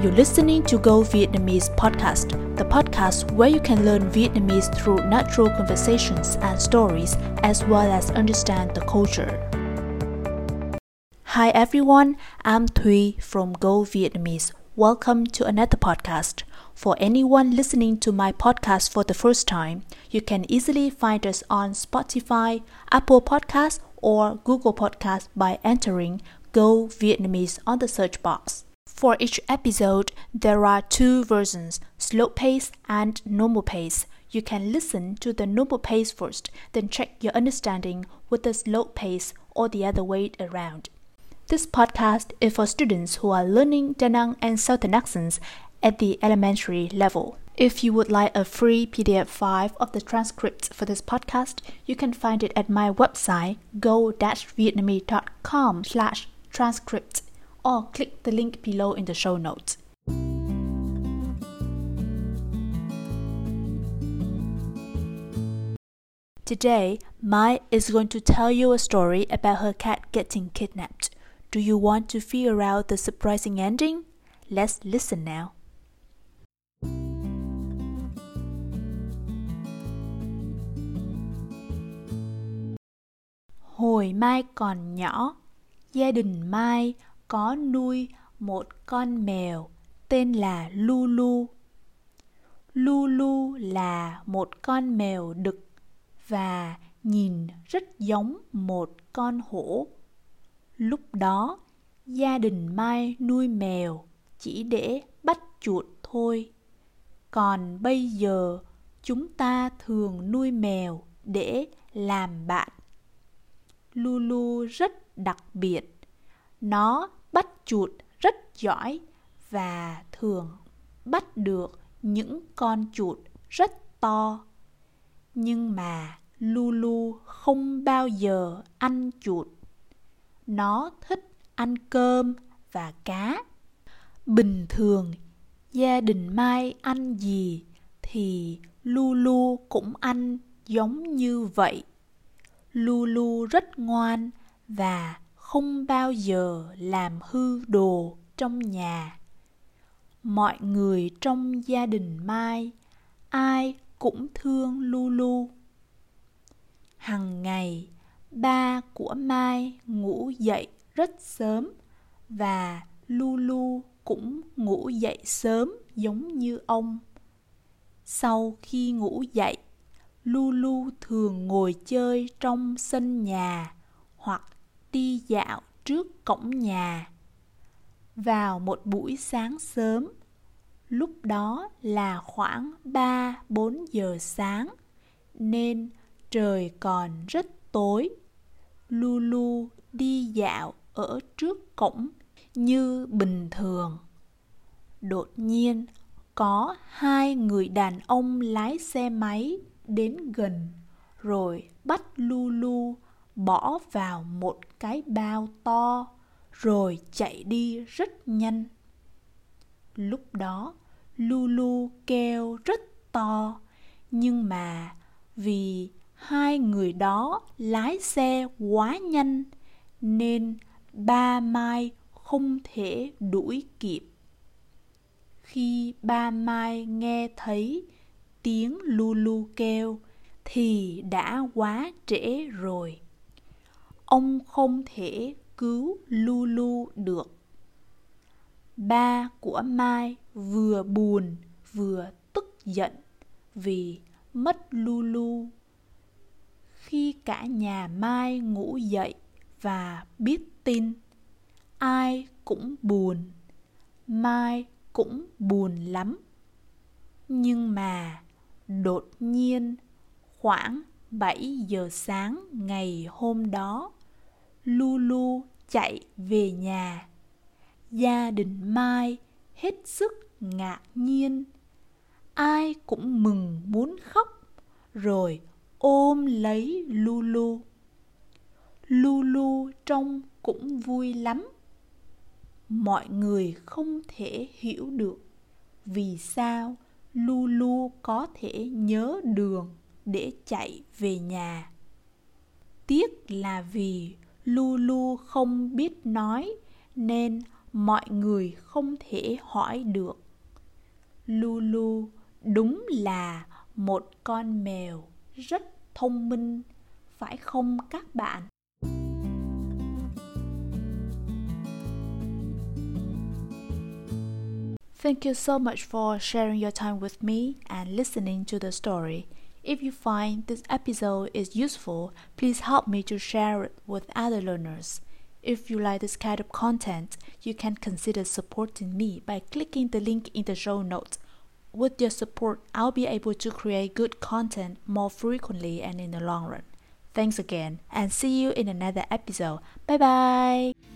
You're listening to Go Vietnamese podcast, the podcast where you can learn Vietnamese through natural conversations and stories, as well as understand the culture. Hi everyone, I'm Thuy from Go Vietnamese. Welcome to another podcast. For anyone listening to my podcast for the first time, you can easily find us on Spotify, Apple Podcasts, or Google Podcasts by entering Go Vietnamese on the search box. For each episode, there are two versions slow pace and normal pace. You can listen to the normal pace first, then check your understanding with the slow pace or the other way around. This podcast is for students who are learning Da Nang and Southern accents at the elementary level. If you would like a free PDF file of the transcripts for this podcast, you can find it at my website go-vietnamese.com slash transcript or click the link below in the show notes. Today, Mai is going to tell you a story about her cat getting kidnapped. Do you want to figure out the surprising ending? Let's listen now. Hồi Mai còn nhỏ, gia đình Mai có nuôi một con mèo tên là Lulu. Lulu là một con mèo đực và nhìn rất giống một con hổ. Lúc đó, gia đình Mai nuôi mèo chỉ để bắt chuột thôi. Còn bây giờ, chúng ta thường nuôi mèo để làm bạn. Lulu rất đặc biệt. Nó bắt chuột rất giỏi và thường bắt được những con chuột rất to. Nhưng mà Lulu không bao giờ ăn chuột. Nó thích ăn cơm và cá. Bình thường, gia đình Mai ăn gì thì Lulu cũng ăn giống như vậy. Lulu rất ngoan và không bao giờ làm hư đồ trong nhà. Mọi người trong gia đình mai, ai cũng thương lulu hằng ngày, ba của mai ngủ dậy rất sớm và lulu cũng ngủ dậy sớm giống như ông. Sau khi ngủ dậy lulu thường ngồi chơi trong sân nhà hoặc đi dạo trước cổng nhà. Vào một buổi sáng sớm, lúc đó là khoảng ba bốn giờ sáng, nên trời còn rất tối. Lulu đi dạo ở trước cổng như bình thường. Đột nhiên, có hai người đàn ông lái xe máy đến gần, rồi bắt lulu bỏ vào một cái bao to rồi chạy đi rất nhanh. Lúc đó, lulu kêu rất to, nhưng mà vì hai người đó lái xe quá nhanh nên ba mai không thể đuổi kịp. Khi ba mai nghe thấy tiếng lulu kêu thì đã quá trễ rồi ông không thể cứu Lulu được. Ba của Mai vừa buồn vừa tức giận vì mất Lulu. Khi cả nhà Mai ngủ dậy và biết tin, ai cũng buồn. Mai cũng buồn lắm. Nhưng mà đột nhiên khoảng 7 giờ sáng ngày hôm đó Lulu chạy về nhà. Gia đình Mai hết sức ngạc nhiên. Ai cũng mừng muốn khóc, rồi ôm lấy Lulu. Lulu trông cũng vui lắm. Mọi người không thể hiểu được vì sao Lulu có thể nhớ đường để chạy về nhà. Tiếc là vì Lulu không biết nói nên mọi người không thể hỏi được. Lulu đúng là một con mèo rất thông minh, phải không các bạn? Thank you so much for sharing your time with me and listening to the story. If you find this episode is useful, please help me to share it with other learners. If you like this kind of content, you can consider supporting me by clicking the link in the show notes. With your support, I'll be able to create good content more frequently and in the long run. Thanks again, and see you in another episode. Bye bye!